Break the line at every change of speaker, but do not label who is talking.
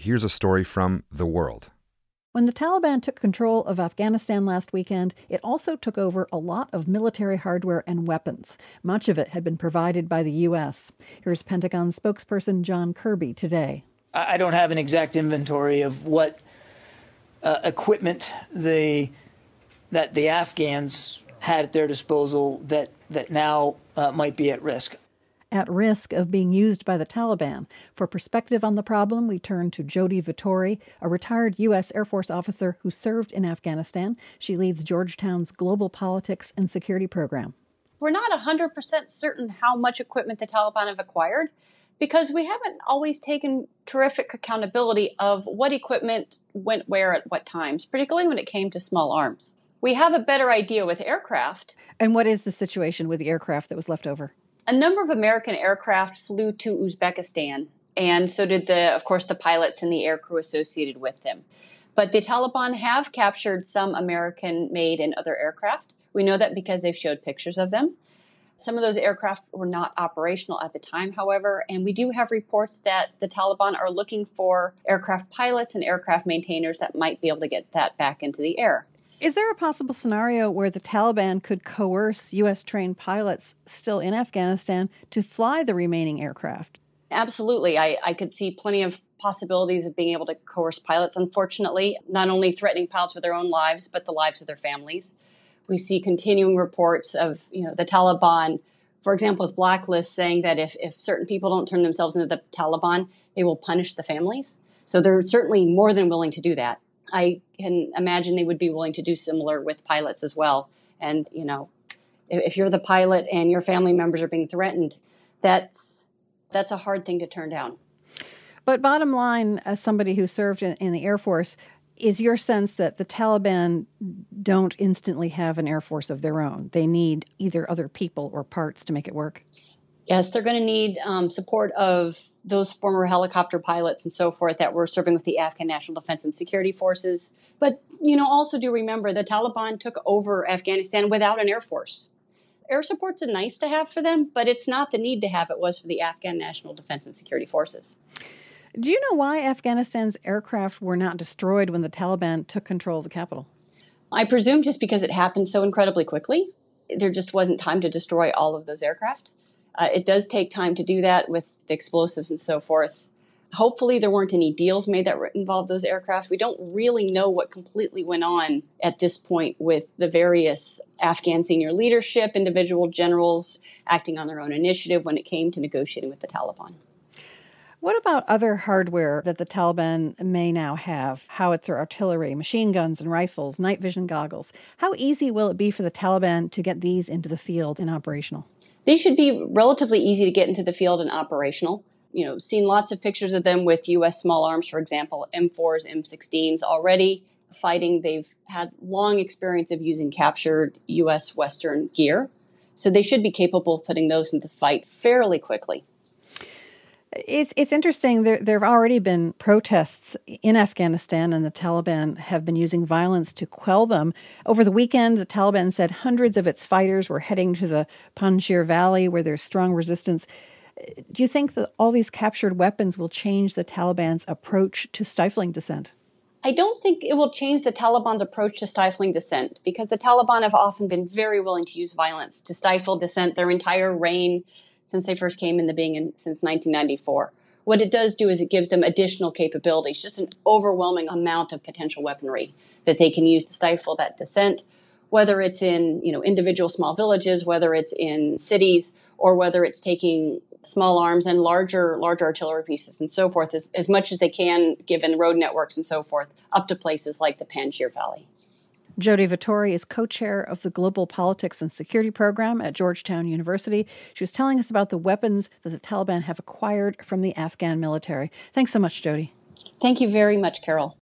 here's a story from The World.
When the Taliban took control of Afghanistan last weekend, it also took over a lot of military hardware and weapons. Much of it had been provided by the U.S. Here's Pentagon spokesperson John Kirby today.
I don't have an exact inventory of what uh, equipment the that the Afghans had at their disposal that that now uh, might be at risk
at risk of being used by the Taliban. For perspective on the problem, we turn to Jodi Vittori, a retired U.S. Air Force officer who served in Afghanistan. She leads Georgetown's Global Politics and Security Program.
We're not 100% certain how much equipment the Taliban have acquired because we haven't always taken terrific accountability of what equipment went where at what times, particularly when it came to small arms. We have a better idea with aircraft.
And what is the situation with the aircraft that was left over?
A number of American aircraft flew to Uzbekistan, and so did the, of course, the pilots and the aircrew associated with them. But the Taliban have captured some American-made and other aircraft. We know that because they've showed pictures of them. Some of those aircraft were not operational at the time, however, and we do have reports that the Taliban are looking for aircraft pilots and aircraft maintainers that might be able to get that back into the air.
Is there a possible scenario where the Taliban could coerce U.S. trained pilots still in Afghanistan to fly the remaining aircraft?
Absolutely. I, I could see plenty of possibilities of being able to coerce pilots, unfortunately, not only threatening pilots with their own lives, but the lives of their families. We see continuing reports of you know the Taliban, for example, with blacklists saying that if, if certain people don't turn themselves into the Taliban, they will punish the families. So they're certainly more than willing to do that. I can imagine they would be willing to do similar with pilots as well. And, you know, if, you're the pilot and your family members are being threatened, that's that's a hard thing to turn down.
But bottom line, as somebody who served in, in, the Air Force, is your sense that the Taliban don't instantly have an Air Force of their own? They need either other people or parts to make it work?
Yes, they're going to need um, support of those former helicopter pilots and so forth that were serving with the Afghan National Defense and Security Forces. But, you know, also do remember the Taliban took over Afghanistan without an air force. Air support's a nice to have for them, but it's not the need to have it was for the Afghan National Defense and Security Forces.
Do you know why Afghanistan's aircraft were not destroyed when the Taliban took control of the capital?
I presume just because it happened so incredibly quickly. There just wasn't time to destroy all of those aircraft. Uh, it does take time to do that with the explosives and so forth. Hopefully, there weren't any deals made that involved those aircraft. We don't really know what completely went on at this point with the various Afghan senior leadership, individual generals acting on their own initiative when it came to negotiating with the Taliban.
What about other hardware that the Taliban may now have? Howitzer artillery, machine guns and rifles, night vision goggles. How easy will it be for the Taliban to get these into the field and operational?
These should be relatively easy to get into the field and operational. You know, seen lots of pictures of them with U.S. small arms, for example, M4s, M16s already fighting. They've had long experience of using captured U.S. Western gear. So they should be capable of putting those into fight fairly quickly.
It's it's interesting. There there have already been protests in Afghanistan, and the Taliban have been using violence to quell them. Over the weekend, the Taliban said hundreds of its fighters were heading to the Panjshir Valley, where there's strong resistance. Do you think that all these captured weapons will change the Taliban's approach to stifling dissent?
I don't think it will change the Taliban's approach to stifling dissent because the Taliban have often been very willing to use violence to stifle dissent their entire reign since they first came into being in, since 1994. What it does do is it gives them additional capabilities, just an overwhelming amount of potential weaponry that they can use to stifle that dissent, whether it's in you know individual small villages, whether it's in cities, or whether it's taking small arms and larger larger artillery pieces and so forth as, as much as they can given road networks and so forth up to places like the Panjshir Valley.
Jodi Vittori is co chair of the Global Politics and Security Program at Georgetown University. She was telling us about the weapons that the Taliban have acquired from the Afghan military. Thanks so much, Jodi.
Thank you very much, Carol.